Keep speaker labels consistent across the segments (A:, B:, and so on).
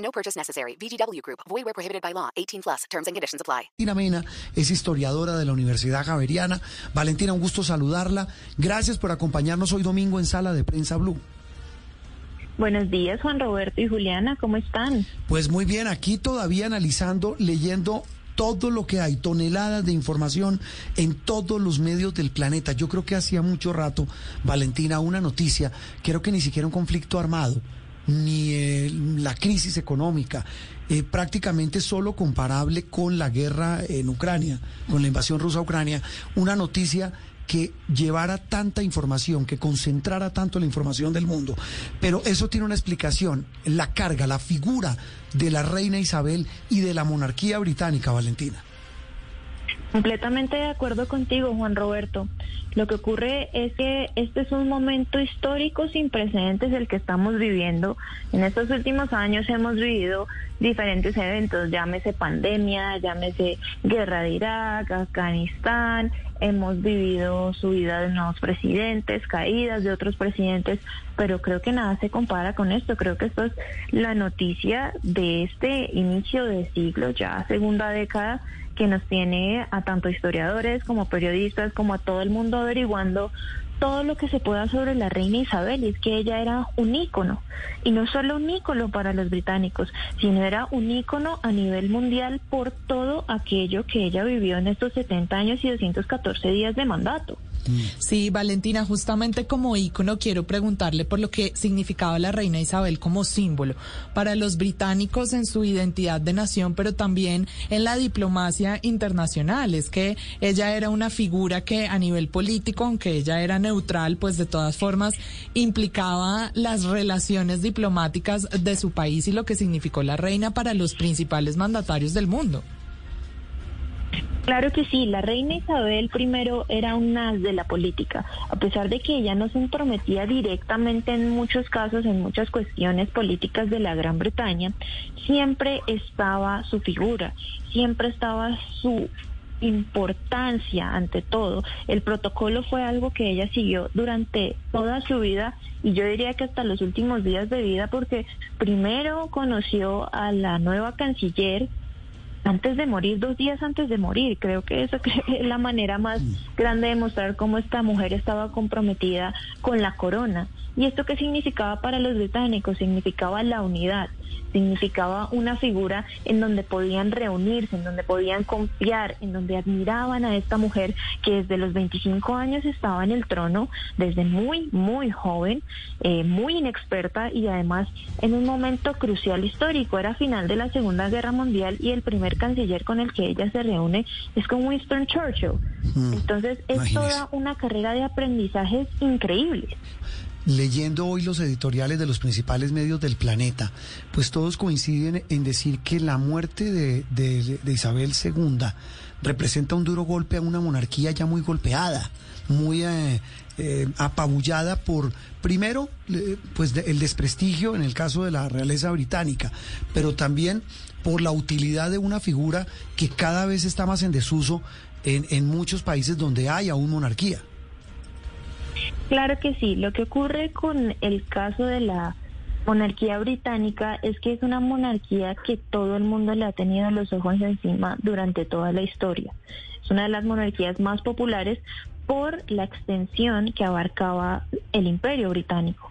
A: No purchase necessary. VGW Group. Void where prohibited by law. 18 plus. Terms and conditions apply.
B: Valentina Mena es historiadora de la Universidad Javeriana. Valentina, un gusto saludarla. Gracias por acompañarnos hoy domingo en Sala de Prensa Blue.
C: Buenos días, Juan Roberto y Juliana, ¿cómo están?
B: Pues muy bien, aquí todavía analizando, leyendo todo lo que hay, toneladas de información en todos los medios del planeta. Yo creo que hacía mucho rato, Valentina, una noticia, creo que ni siquiera un conflicto armado, ni eh, la crisis económica, eh, prácticamente solo comparable con la guerra en Ucrania, con la invasión rusa a Ucrania, una noticia que llevara tanta información, que concentrara tanto la información del mundo. Pero eso tiene una explicación, la carga, la figura de la reina Isabel y de la monarquía británica, Valentina.
C: Completamente de acuerdo contigo, Juan Roberto. Lo que ocurre es que este es un momento histórico sin precedentes el que estamos viviendo. En estos últimos años hemos vivido diferentes eventos, llámese pandemia, llámese guerra de Irak, Afganistán, hemos vivido subida de nuevos presidentes, caídas de otros presidentes, pero creo que nada se compara con esto. Creo que esto es la noticia de este inicio de siglo, ya segunda década que nos tiene a tanto historiadores como periodistas como a todo el mundo averiguando todo lo que se pueda sobre la reina Isabel, y es que ella era un ícono, y no solo un ícono para los británicos, sino era un ícono a nivel mundial por todo aquello que ella vivió en estos 70 años y 214 días de mandato.
D: Sí, Valentina, justamente como ícono quiero preguntarle por lo que significaba la reina Isabel como símbolo para los británicos en su identidad de nación, pero también en la diplomacia internacional. Es que ella era una figura que a nivel político, aunque ella era neutral, pues de todas formas implicaba las relaciones diplomáticas de su país y lo que significó la reina para los principales mandatarios del mundo.
C: Claro que sí, la reina Isabel I era un as de la política, a pesar de que ella no se entrometía directamente en muchos casos, en muchas cuestiones políticas de la Gran Bretaña, siempre estaba su figura, siempre estaba su importancia ante todo. El protocolo fue algo que ella siguió durante toda su vida y yo diría que hasta los últimos días de vida porque primero conoció a la nueva canciller antes de morir, dos días antes de morir. Creo que eso es la manera más grande de mostrar cómo esta mujer estaba comprometida con la corona. ¿Y esto qué significaba para los británicos? Significaba la unidad significaba una figura en donde podían reunirse, en donde podían confiar, en donde admiraban a esta mujer que desde los 25 años estaba en el trono, desde muy, muy joven, eh, muy inexperta y además en un momento crucial histórico. Era final de la Segunda Guerra Mundial y el primer canciller con el que ella se reúne es con Winston Churchill. Mm, Entonces es toda una carrera de aprendizajes increíbles
B: leyendo hoy los editoriales de los principales medios del planeta, pues todos coinciden en decir que la muerte de, Isabel II representa un duro golpe a una monarquía ya muy golpeada, muy eh, eh, apabullada por, primero, pues el desprestigio en el caso de la realeza británica, pero también por la utilidad de una figura que cada vez está más en desuso en, en muchos países donde hay aún monarquía.
C: Claro que sí. Lo que ocurre con el caso de la monarquía británica es que es una monarquía que todo el mundo le ha tenido los ojos encima durante toda la historia. Es una de las monarquías más populares por la extensión que abarcaba el imperio británico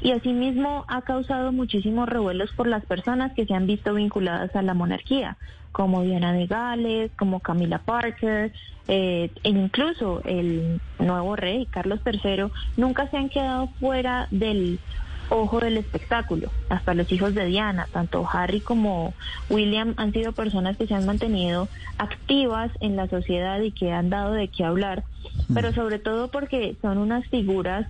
C: y asimismo ha causado muchísimos revuelos por las personas que se han visto vinculadas a la monarquía, como Diana de Gales, como Camila Parker, eh, e incluso el nuevo rey, Carlos III, nunca se han quedado fuera del ojo del espectáculo. Hasta los hijos de Diana, tanto Harry como William, han sido personas que se han mantenido activas en la sociedad y que han dado de qué hablar, pero sobre todo porque son unas figuras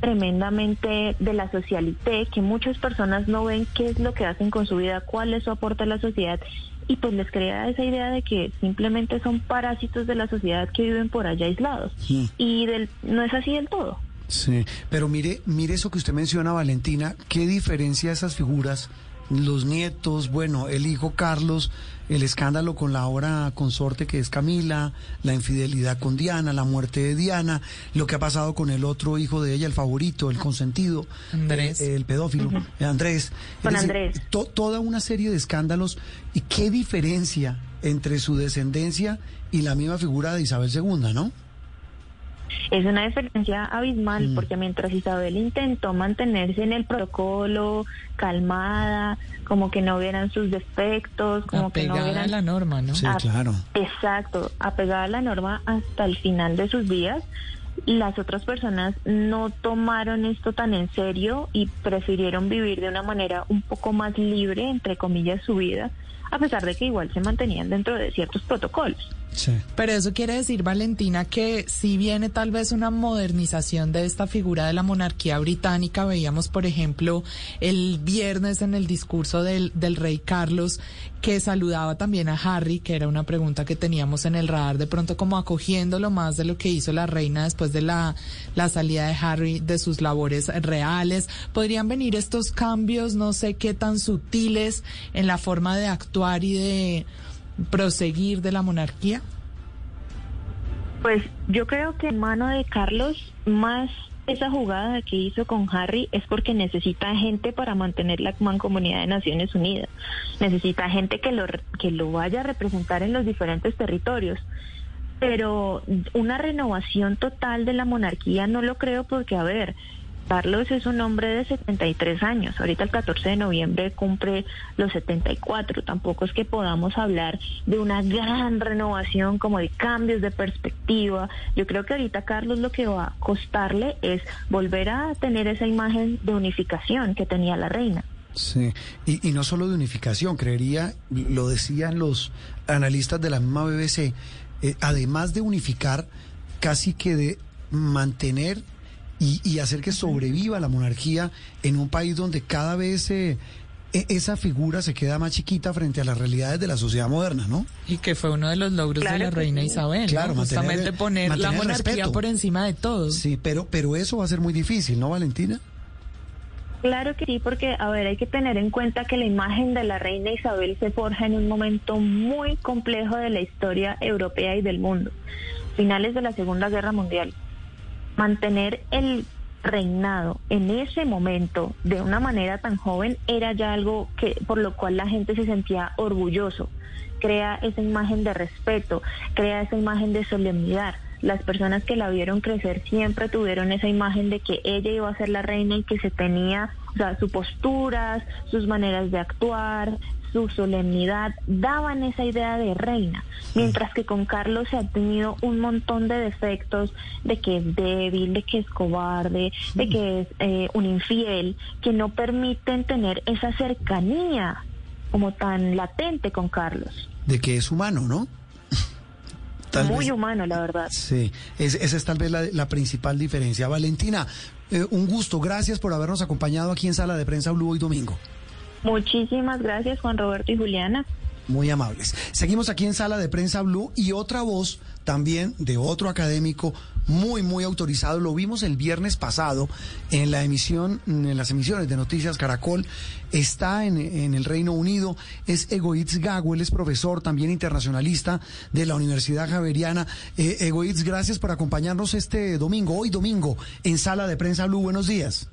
C: tremendamente de la socialité, que muchas personas no ven qué es lo que hacen con su vida, cuál es su aporte a la sociedad y pues les crea esa idea de que simplemente son parásitos de la sociedad que viven por allá aislados. Y del, no es así del todo.
B: Sí, pero mire, mire eso que usted menciona, Valentina, qué diferencia esas figuras, los nietos, bueno, el hijo Carlos, el escándalo con la ahora consorte que es Camila, la infidelidad con Diana, la muerte de Diana, lo que ha pasado con el otro hijo de ella, el favorito, el consentido,
D: Andrés.
B: eh, el pedófilo, eh, Andrés.
C: Con
B: decir,
C: Andrés.
B: to- toda una serie de escándalos y qué diferencia entre su descendencia y la misma figura de Isabel II, ¿no?
C: Es una diferencia abismal porque mientras Isabel intentó mantenerse en el protocolo, calmada, como que no vieran sus defectos, como que no
D: Apegada a
C: vieran...
D: la norma, ¿no?
B: Sí, claro.
C: Exacto, apegada a la norma hasta el final de sus días. Las otras personas no tomaron esto tan en serio y prefirieron vivir de una manera un poco más libre, entre comillas, su vida, a pesar de que igual se mantenían dentro de ciertos protocolos.
B: Sí.
D: Pero eso quiere decir, Valentina, que si viene tal vez una modernización de esta figura de la monarquía británica, veíamos, por ejemplo, el viernes en el discurso del, del rey Carlos, que saludaba también a Harry, que era una pregunta que teníamos en el radar, de pronto como acogiéndolo más de lo que hizo la reina después de la, la salida de Harry de sus labores reales. ¿Podrían venir estos cambios, no sé qué tan sutiles en la forma de actuar y de proseguir de la monarquía?
C: Pues yo creo que en mano de Carlos, más esa jugada que hizo con Harry es porque necesita gente para mantener la mancomunidad de Naciones Unidas. Necesita gente que lo, que lo vaya a representar en los diferentes territorios. Pero una renovación total de la monarquía no lo creo porque, a ver, Carlos es un hombre de 73 años. Ahorita el 14 de noviembre cumple los 74. Tampoco es que podamos hablar de una gran renovación como de cambios de perspectiva. Yo creo que ahorita Carlos lo que va a costarle es volver a tener esa imagen de unificación que tenía la reina.
B: Sí, y, no solo de unificación, creería, lo decían los analistas de la misma BBC, eh, además de unificar, casi que de mantener y, y hacer que sobreviva la monarquía en un país donde cada vez eh, e- esa figura se queda más chiquita frente a las realidades de la sociedad moderna, ¿no?
D: Y que fue uno de los logros
C: Claro
D: de la reina
C: sí.
D: Isabel, ¿no?
B: Claro, mantener-
D: justamente poner la monarquía
B: respeto.
D: por encima de todo.
B: Sí, pero, pero eso va a ser muy difícil, ¿no, Valentina?
C: Claro que sí, porque, a ver, hay que tener en cuenta que la imagen de la reina Isabel se forja en un momento muy complejo de la historia europea y del mundo, finales de la Segunda Guerra Mundial. Mantener el reinado en ese momento de una manera tan joven era ya algo que por lo cual la gente se sentía orgulloso. Crea esa imagen de respeto, crea esa imagen de solemnidad. Las personas que la vieron crecer siempre tuvieron esa imagen de que ella iba a ser la reina y que se tenía, o sea, sus posturas, sus maneras de actuar, su solemnidad, daban esa idea de reina. Mientras que con Carlos se ha tenido un montón de defectos, de que es débil, de que es cobarde, de que es eh, un infiel, que no permiten tener esa cercanía como tan latente con Carlos.
B: De que es humano, ¿no? Tal
C: Muy
B: vez-
C: humano, la verdad.
B: Sí, es- esa es tal vez la, la principal diferencia. Valentina, eh, un gusto, gracias por habernos acompañado aquí en Sala de Prensa Blue hoy domingo.
C: Muchísimas gracias, Juan Roberto y Juliana.
B: Muy amables. Seguimos aquí en Sala de Prensa Blue y otra voz también de otro académico muy, muy autorizado. Lo vimos el viernes pasado en la emisión, en las emisiones de Noticias Caracol. Está en, el Reino Unido. Es Egoitz Gago, él es profesor, también internacionalista de la Universidad Javeriana. Eh, Egoitz, gracias por acompañarnos este domingo, hoy domingo, en Sala de Prensa Blue. Buenos días.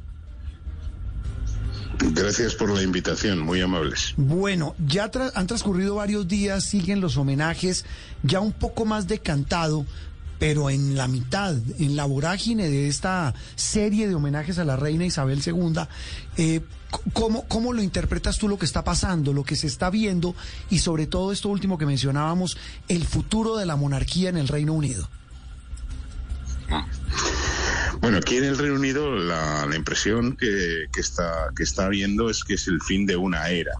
E: Gracias por la invitación, muy amables.
B: Bueno, ya tra- han transcurrido varios días, siguen los homenajes, ya un poco más decantado, pero en la mitad, en la vorágine de esta serie de homenajes a la reina Isabel II, eh, ¿cómo, ¿cómo lo interpretas tú lo que está pasando, lo que se está viendo y sobre todo esto último que mencionábamos, el futuro de la monarquía en el Reino Unido?
E: Bueno, aquí en el Reino Unido la, la impresión que, que, está, que está habiendo es que es el fin de una era.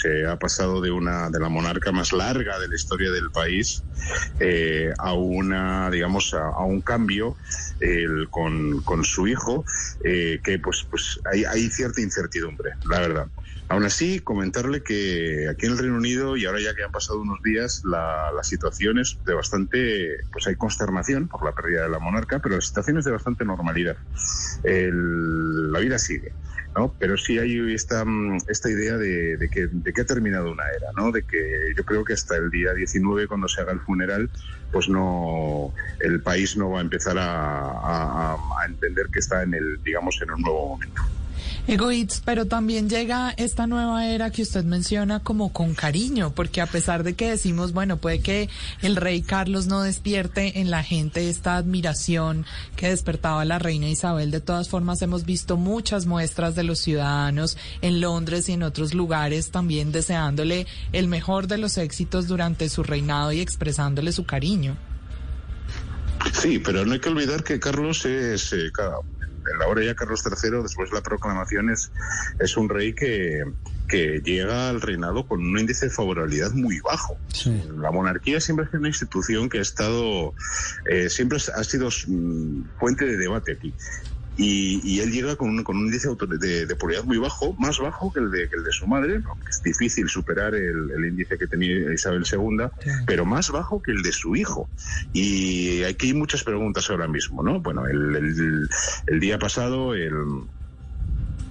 E: Se ha pasado de una de la monarca más larga de la historia del país eh, a una, digamos, a, a un cambio el, con, con, su hijo, eh, que pues, pues hay, hay cierta incertidumbre, la verdad. Aún así, comentarle que aquí en el Reino Unido, y ahora ya que han pasado unos días, la, la situación es de bastante, pues hay consternación por la pérdida de la monarca, pero la situación es de bastante normalidad. El, la vida sigue. ¿no? Pero sí hay esta, esta idea de, que, de que ha terminado una era, ¿no? De que yo creo que hasta el día 19, cuando se haga el funeral, pues no, el país no va a empezar a, a, a entender que está en el, digamos, en un nuevo momento.
D: Egoitz, pero también llega esta nueva era que usted menciona como con cariño, porque a pesar de que decimos, bueno, puede que el rey Carlos no despierte en la gente esta admiración que despertaba la reina Isabel, de todas formas hemos visto muchas muestras de los ciudadanos en Londres y en otros lugares también deseándole el mejor de los éxitos durante su reinado y expresándole su cariño.
E: Sí, pero no hay que olvidar que Carlos es, eh, en la hora ya Carlos III, después de la proclamación, es, es un rey que, que llega al reinado con un índice de favorabilidad muy bajo. Sí. La monarquía siempre ha sido una institución que ha estado, eh, siempre ha sido mm, fuente de debate aquí. Y, y, él llega con un, con un índice de, de, popularidad muy bajo, más bajo que el de, que el de su madre, aunque es difícil superar el, el, índice que tenía Isabel II, sí. pero más bajo que el de su hijo. Y aquí hay muchas preguntas ahora mismo, ¿no? Bueno, el, el, el día pasado, el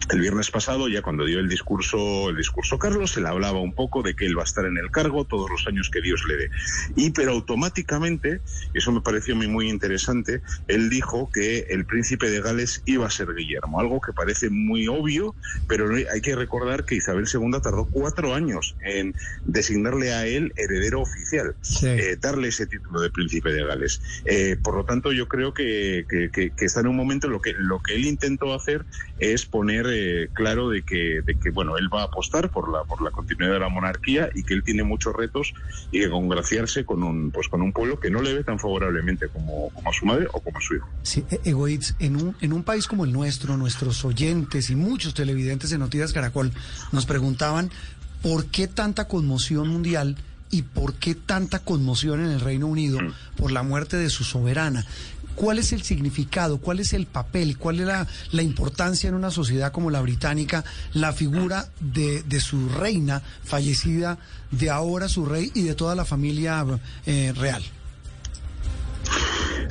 E: el viernes pasado, ya cuando dio el discurso, el discurso Carlos, se le hablaba un poco de que él va a estar en el cargo todos los años que Dios le dé. Y pero automáticamente, eso me pareció a mí muy interesante, él dijo que el príncipe de Gales iba a ser Guillermo, algo que parece muy obvio, pero hay que recordar que Isabel II tardó cuatro años en designarle a él heredero oficial, sí. eh, darle ese título de príncipe de Gales. Eh, por lo tanto, yo creo que, que, que, que, está en un momento lo que, lo que él intentó hacer es poner eh, claro de que, de que, bueno, él va a apostar por la, por la continuidad de la monarquía y que él tiene muchos retos y que congraciarse con un, pues con un pueblo que no le ve tan favorablemente como, como a su madre o como a su hijo.
B: Sí, Egoitz, en un, en un país como el nuestro, nuestros oyentes y muchos televidentes de Noticias Caracol nos preguntaban por qué tanta conmoción mundial y por qué tanta conmoción en el Reino Unido por la muerte de su soberana. ¿Cuál es el significado? ¿Cuál es el papel? ¿Cuál es la, la importancia en una sociedad como la británica, la figura de, de, su reina fallecida, de ahora su rey y de toda la familia eh, real?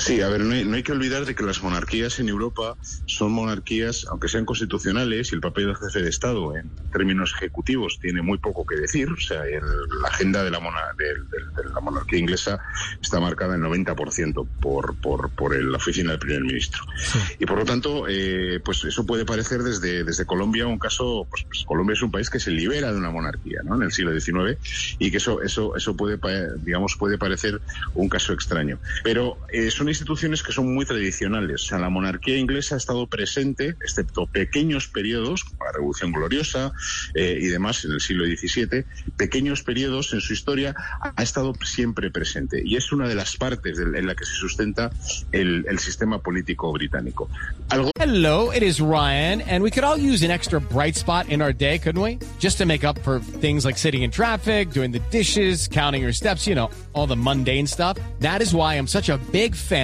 E: Sí, a ver, no hay, no hay, que olvidar de que las monarquías en Europa son monarquías, aunque sean constitucionales, y el papel del jefe de Estado en términos ejecutivos tiene muy poco que decir. O sea, el, la agenda de la, mona, de, de, de la, monarquía inglesa está marcada en 90% por, por, por el, la oficina del primer ministro. Sí. Y por lo tanto, eh, pues eso puede parecer desde, desde Colombia un caso, pues, pues, Colombia es un país que se libera de una monarquía, ¿no? En el siglo XIX, y que eso, eso, eso puede, digamos, puede parecer un caso extraño. Pero eh, son instituciones que son muy tradicionales. O sea, la monarquía inglesa ha estado presente, excepto pequeños periodos, como la Revolución Gloriosa eh, y demás en el siglo XVII, pequeños periodos en su historia ha estado siempre presente. Y es una de las partes de, en la que se sustenta el, el sistema político británico.
F: Algo Hello, it is Ryan, and we could all use an extra bright spot in our day, couldn't we? Just to make up for things like sitting in traffic, doing the dishes, counting your steps, you know, all the mundane stuff. That is why I'm such a big fan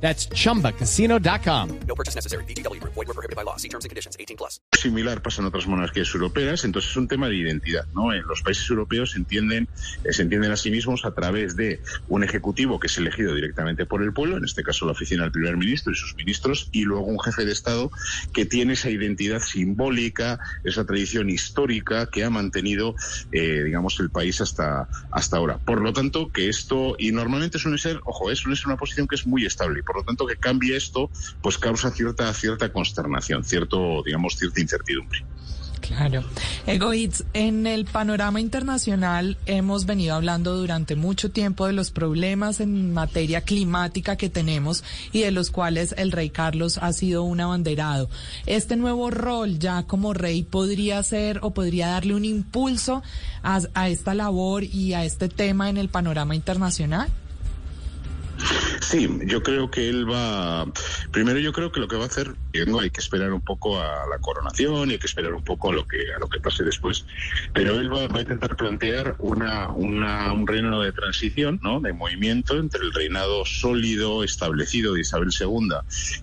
F: That's chumbacasino.com.
A: No purchase necessary. BGW. Void were prohibited by law. See terms and conditions 18 plus.
E: Similar pasa en otras monarquías europeas, entonces es un tema de identidad, ¿no? En los países europeos se entienden, eh, se entienden a sí mismos a través de un ejecutivo que es elegido directamente por el pueblo, en este caso la oficina del primer ministro y sus ministros, y luego un jefe de Estado que tiene esa identidad simbólica, esa tradición histórica que ha mantenido, eh, digamos, el país hasta, hasta ahora. Por lo tanto, que esto, y normalmente suele ser, ojo, es, suele ser una posición que es muy estable por lo tanto que cambie esto pues causa cierta cierta consternación, cierto digamos cierta incertidumbre.
D: Claro. Egoitz, en el panorama internacional hemos venido hablando durante mucho tiempo de los problemas en materia climática que tenemos y de los cuales el rey Carlos ha sido un abanderado. Este nuevo rol ya como rey podría ser o podría darle un impulso a, a esta labor y a este tema en el panorama internacional.
E: Sí, yo creo que él va. Primero, yo creo que lo que va a hacer, no hay que esperar un poco a la coronación y hay que esperar un poco a lo que a lo que pase después. Pero él va, a intentar plantear una, una, un reino de transición, ¿no? De movimiento entre el reinado sólido establecido de Isabel II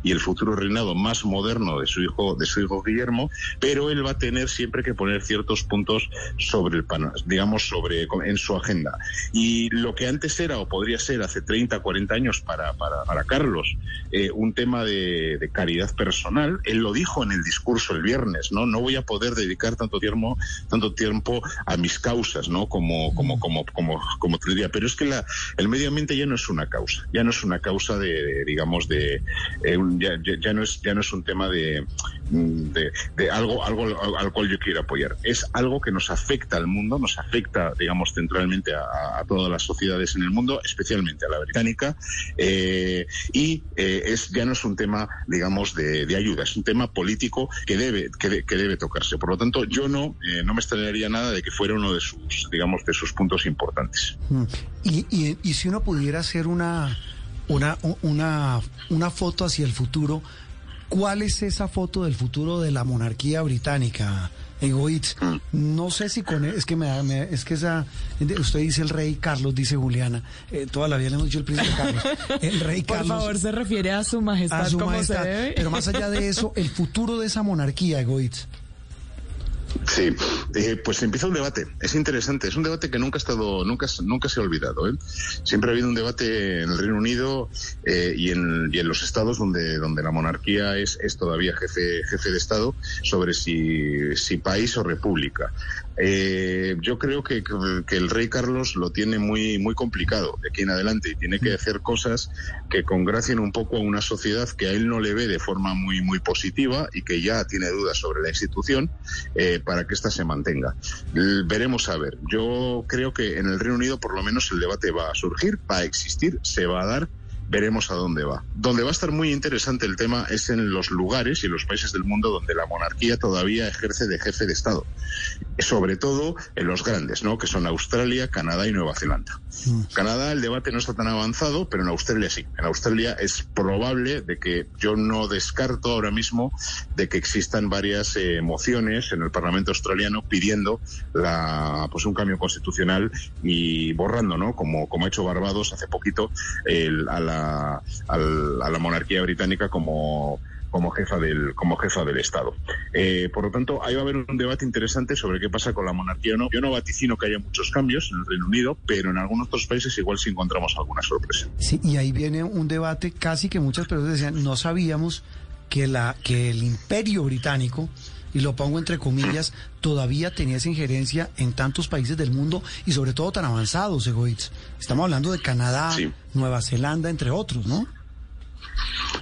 E: y el futuro reinado más moderno de su hijo de su hijo Guillermo. Pero él va a tener siempre que poner ciertos puntos sobre el digamos sobre en su agenda. Y lo que antes era o podría ser hace 30, 40 años para, para, para Carlos eh, un tema de, de, caridad personal. Él lo dijo en el discurso el viernes, ¿no? No voy a poder dedicar tanto tiempo, tanto tiempo a mis causas, ¿no? Como, como, como, como, como te diría. Pero es que la, el medio ambiente ya no es una causa, ya no es una causa de, de digamos, de, eh, ya, ya, no es, ya no es un tema de, de, de algo, algo al cual yo quiero apoyar. Es algo que nos afecta al mundo, nos afecta, digamos, centralmente a, a todas las sociedades en el mundo, especialmente a la británica, eh, y eh, es ya no es un tema, digamos, de, de, ayuda, es un tema político que debe, que, debe tocarse. Por lo tanto, yo no, eh, no me extrañaría nada de que fuera uno de sus, digamos, de sus puntos importantes.
B: Y, y, y si uno pudiera hacer una, una, una, una foto hacia el futuro, ¿cuál es esa foto del futuro de la monarquía británica? Egoitz. No sé si con es que me, da, me, es que esa usted dice el rey Carlos, dice Juliana. Eh, toda la vida le hemos dicho el príncipe Carlos. El rey
D: Por
B: Carlos.
D: Por favor, se refiere a su majestad
B: a su
D: como
B: majestad.
D: se debe.
B: Pero más allá de eso, el futuro de esa monarquía, Egoitz.
E: Sí, eh, pues empieza un debate. Es interesante. Es un debate que nunca ha estado, nunca, nunca se ha olvidado. ¿eh? Siempre ha habido un debate en el Reino Unido eh, y, en, y, en, los estados donde, donde la monarquía es, es todavía jefe, jefe de estado sobre si, si país o república. Eh, yo creo que, que, el rey Carlos lo tiene muy, muy complicado de aquí en adelante y tiene que hacer cosas que congracien un poco a una sociedad que a él no le ve de forma muy, muy positiva y que ya tiene dudas sobre la institución eh, para que ésta se mantenga. Veremos a ver. Yo creo que en el Reino Unido por lo menos el debate va a surgir, va a existir, se va a dar veremos a dónde va. Donde va a estar muy interesante el tema es en los lugares y los países del mundo donde la monarquía todavía ejerce de jefe de Estado. Sobre todo en los grandes, ¿no? Que son Australia, Canadá y Nueva Zelanda. Mm. Canadá el debate no está tan avanzado, pero en Australia sí. En Australia es probable de que yo no descarto ahora mismo de que existan varias eh, mociones en el Parlamento australiano pidiendo la, pues un cambio constitucional y borrando, ¿no? Como, como ha hecho Barbados hace poquito el, a la a, la monarquía británica como como jefa del como jefa del Estado. Eh, por lo tanto, ahí va a haber un debate interesante sobre qué pasa con la monarquía o no. Yo no vaticino que haya muchos cambios en el Reino Unido, pero en algunos otros países igual sí encontramos alguna sorpresa.
B: Sí, y ahí viene un debate casi que muchas personas decían, no sabíamos que la que el Imperio británico y lo pongo entre comillas, todavía tenía esa injerencia en tantos países del mundo y sobre todo tan avanzados, Egoitz. Estamos hablando de Canadá, sí. Nueva Zelanda, entre otros, ¿no?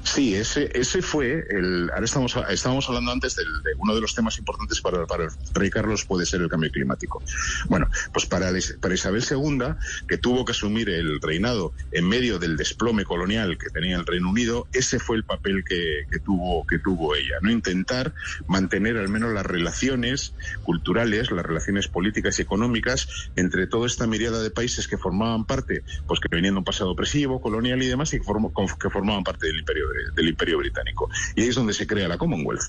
E: Sí, ese, ese fue el. Ahora estamos, estábamos hablando antes del, de uno de los temas importantes para, el rey Carlos puede ser el cambio climático. Bueno, pues para, para Isabel II, que tuvo que asumir el reinado en medio del desplome colonial que tenía el Reino Unido, ese fue el papel que, que tuvo, que tuvo ella, ¿no? Intentar mantener al menos las relaciones culturales, las relaciones políticas y económicas entre toda esta miriada de países que formaban parte, pues que venían de un pasado opresivo, colonial y demás, y que, form, que formaban parte del imperio, del imperio británico. Y ahí es donde se crea la Commonwealth.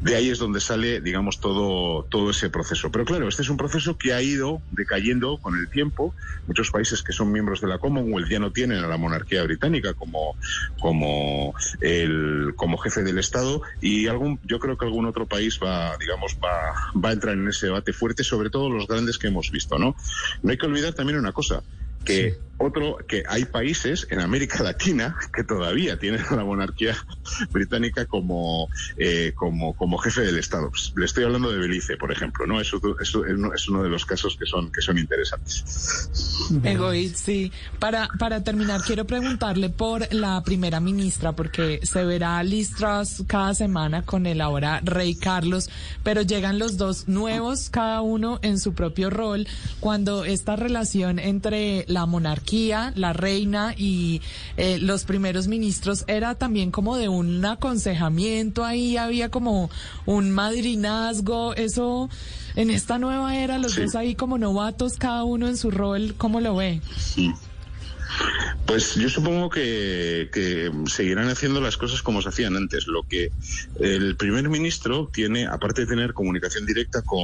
E: De ahí es donde sale, digamos, todo, todo ese proceso. Pero claro, este es un proceso que ha ido decayendo con el tiempo. Muchos países que son miembros de la Commonwealth ya no tienen a la monarquía británica como, como, el, como jefe del Estado y algún, yo creo que algún otro país va, digamos, va, va a entrar en ese debate fuerte, sobre todo los grandes que hemos visto, ¿no? No hay que olvidar también una cosa, que otro que hay países en América Latina que todavía tienen a la monarquía británica como, eh, como, como jefe del Estado. Le estoy hablando de Belice, por ejemplo, ¿no? Eso, eso es uno de los casos que son, que son interesantes.
D: Egoíz, sí. Para, para terminar, quiero preguntarle por la primera ministra, porque se verá listras cada semana con el ahora rey Carlos, pero llegan los dos nuevos, cada uno en su propio rol, cuando esta relación entre la monarquía, la reina y eh, los primeros ministros era también como de un aconsejamiento, ahí había como un madrinazgo, eso en esta nueva era, los dos ahí como novatos, cada uno en su rol, ¿cómo lo ve?
E: Pues yo supongo que, seguirán haciendo las cosas como se hacían antes. Lo que el primer ministro tiene, aparte de tener comunicación directa con,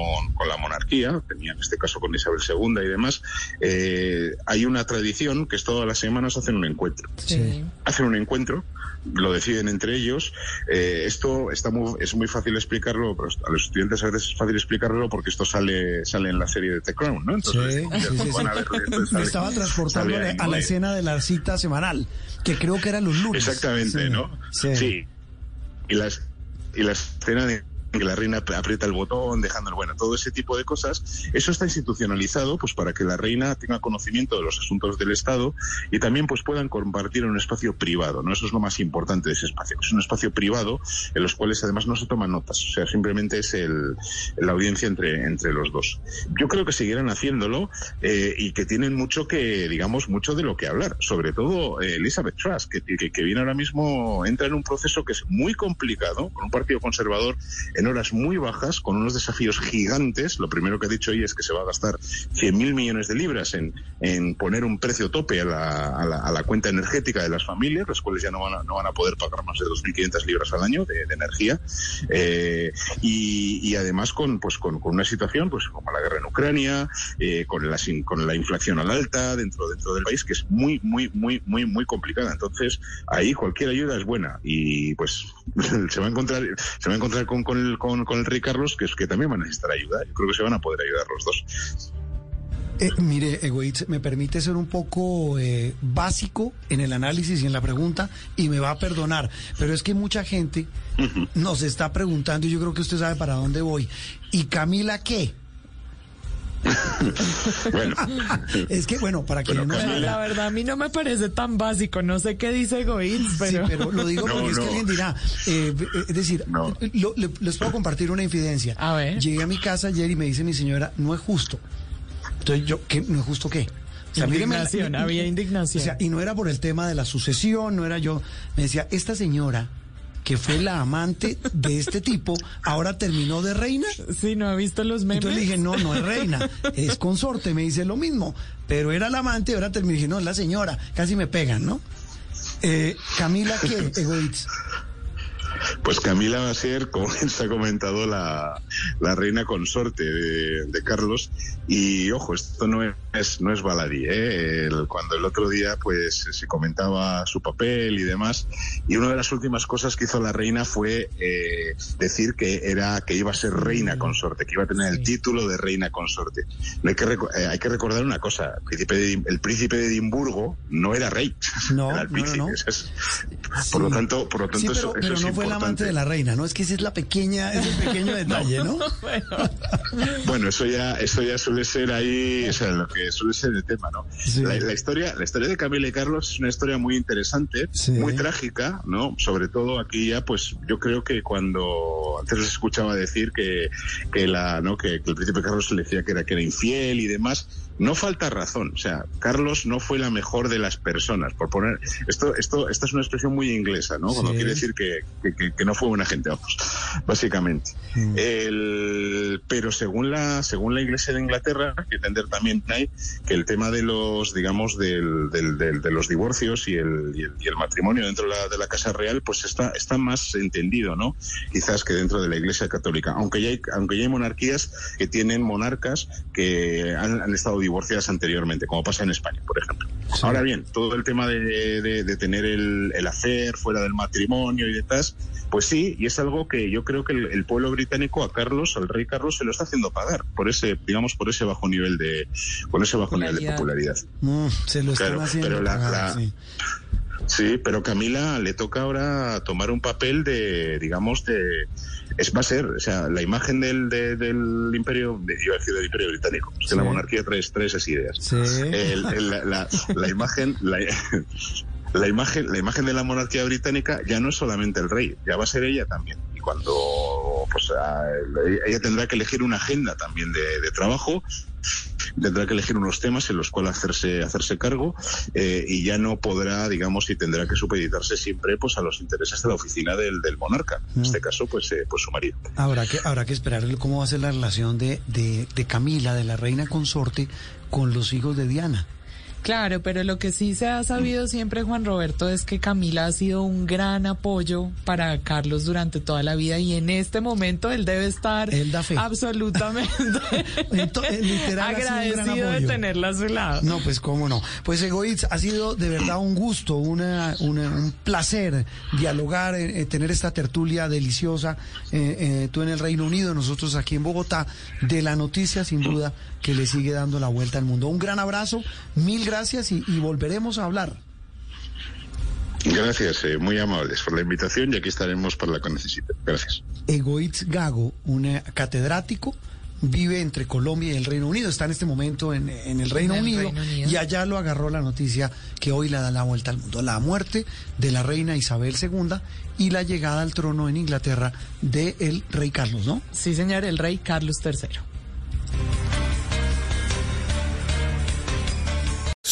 E: la monarquía, tenía en este caso con Isabel II y demás, eh, hay una tradición que es todas las semanas hacen un encuentro. Hacen un encuentro lo deciden entre ellos. Eh, esto está muy, es muy fácil explicarlo, pero a los estudiantes a veces es fácil explicarlo porque esto sale sale en la serie de The Crown, ¿no?
B: Entonces, Me estaba transportando a la escena de la cita semanal, que creo que era los lunes.
E: Exactamente, ¿no? Sí. Y las y la escena de que la reina aprieta el botón, dejando, bueno, todo ese tipo de cosas. Eso está institucionalizado, pues para que la reina tenga conocimiento de los asuntos del Estado y también pues puedan compartir en un espacio privado, ¿no? Eso es lo más importante de ese espacio. Es un espacio privado en los cuales además no se toman notas, o sea, simplemente es el, la audiencia entre, entre los dos. Yo creo que seguirán haciéndolo eh, y que tienen mucho que, digamos, mucho de lo que hablar, sobre todo eh, Elizabeth Truss, que, que, viene ahora mismo, entra en un proceso que es muy complicado, con un partido conservador horas muy bajas, con unos desafíos gigantes. Lo primero que ha dicho hoy es que se va a gastar 100.000 millones de libras en, en poner un precio tope a la, a, la, a la, cuenta energética de las familias, las cuales ya no van a, no van a poder pagar más de 2.500 libras al año de, de energía. Eh, y, y, además con, pues, con, con, una situación pues, como la guerra en Ucrania, eh, con, la, con la inflación al alta dentro, dentro del país, que es muy, muy, muy, muy, muy complicada. Entonces, ahí cualquier ayuda es buena y pues se va a encontrar, se va a encontrar con, con, el, con, con el rey Carlos, que, es, que también van a necesitar ayuda. Yo creo que se van a poder ayudar los dos.
B: Eh, mire, Egoitz, me permite ser un poco eh, básico en el análisis y en la pregunta y me va a perdonar, pero es que mucha gente uh -huh. nos está preguntando y yo creo que usted sabe para dónde voy. ¿Y Camila qué?
E: bueno.
B: Es que, bueno, para que
D: bueno,
B: no...
D: La verdad, a mí no me parece tan básico. No sé qué dice Goitz, pero...
B: Sí, pero lo digo porque no, es que alguien dirá... Eh, es decir, lo, le, les puedo compartir una infidencia.
D: A ver.
B: Llegué a mi casa ayer y me dice mi señora, no es justo. Entonces yo, ¿qué? ¿No es justo qué?
D: O sea, indignación, míreme, había indignación.
B: O sea, y no era por el tema de la sucesión, no era yo. Me decía, esta señora que fue la amante de este tipo, ahora terminó de reina.
D: Sí, no ha visto los memes.
B: Entonces le dije, no, no es reina, es consorte, me dice lo mismo. Pero era la amante, ahora terminó, dije, no, es la señora, casi me pegan, ¿no? Eh, Camila, ¿qué? Egoitz.
E: Pues Camila va a ser, como se ha comentado, la, la reina consorte de, de, Carlos. Y ojo, esto no es, no es baladí, ¿eh? El, cuando el otro día pues se comentaba su papel y demás. Y una de las últimas cosas que hizo la reina fue eh, decir que era que iba a ser reina consorte, que iba a tener el título de reina consorte. Hay que, eh, hay que recordar una cosa, el príncipe, de, el príncipe de Edimburgo no era rey,
B: no,
E: era el príncipe.
B: No, no.
E: Es, por lo tanto, por lo tanto
B: sí, pero,
E: eso,
B: pero
E: eso
B: no
E: es
B: la amante de la reina, ¿no? Es que esa es la pequeña, es el pequeño detalle, ¿no?
E: bueno, eso ya, eso ya suele ser ahí, o sea, lo que suele ser el tema, ¿no? Sí. La, la, historia, la historia de Camila y Carlos es una historia muy interesante, sí. muy trágica, ¿no? Sobre todo aquí ya, pues, yo creo que cuando antes les escuchaba decir que, que la, ¿no? Que, que el príncipe Carlos le decía que era que era infiel y demás, no falta razón. O sea, Carlos no fue la mejor de las personas. Por poner esto, esto, esta es una expresión muy inglesa, ¿no? Cuando sí. quiere decir que, que, que, no fue buena gente, vamos, básicamente. Mm. El, pero según la, según la Iglesia de Inglaterra, hay que entender también hay que el tema de los, digamos, del, del, del de los divorcios y el, y el, y el matrimonio dentro de la, de la, Casa Real, pues está, está más entendido, ¿no? Quizás que dentro de la Iglesia Católica. Aunque ya hay, aunque ya hay monarquías que tienen monarcas que han, han estado divorciadas anteriormente, como pasa en España, por ejemplo. Ahora bien, todo el tema de, de, tener el, el, hacer fuera del matrimonio y detrás, pues sí, y es algo que yo creo que el, pueblo británico a Carlos, al rey Carlos, se lo está haciendo pagar por ese, digamos, por ese bajo nivel de, por ese bajo nivel de popularidad.
B: Mm, se lo están haciendo
E: pero la,
B: pagar, sí.
E: Sí, pero Camila le toca ahora tomar un papel de, digamos, de es va a ser, o sea, la imagen del, del imperio, iba a decir del imperio británico, es que la monarquía trae, trae esas ideas.
B: Sí.
E: la, la, imagen, la, la imagen, la imagen de la monarquía británica ya no es solamente el rey, ya va a ser ella también. Y cuando pues ella tendrá que elegir una agenda también de, de trabajo tendrá que elegir unos temas en los cuales hacerse hacerse cargo eh, y ya no podrá digamos y tendrá que supeditarse siempre pues a los intereses de la oficina del, del monarca. En este caso pues eh, pues su marido.
B: Habrá que habrá que esperar cómo va a ser la relación de, de, de Camila de la reina consorte con los hijos de Diana
D: Claro, pero lo que sí se ha sabido siempre, Juan Roberto, es que Camila ha sido un gran apoyo para Carlos durante toda la vida y en este momento él debe estar absolutamente agradecido de tenerla a su lado.
B: No, pues cómo no. Pues Egoitz, ha sido de verdad un gusto, una, un placer dialogar, eh, eh, tener esta tertulia deliciosa, eh, tú en el Reino Unido, nosotros aquí en Bogotá, de la noticia sin duda que le sigue dando la vuelta al mundo. Un gran abrazo, mil gracias y, volveremos a hablar.
E: Gracias, eh, muy amables por la invitación y aquí estaremos para la que necesite. Gracias.
B: Egoitz Gago, un catedrático, vive entre Colombia y el Reino Unido, está en este momento en, el, Reino, Unido, y allá lo agarró la noticia que hoy le da la vuelta al mundo, la muerte de la reina Isabel II y la llegada al trono en Inglaterra del rey Carlos, ¿no?
D: Sí, señor, el rey Carlos III.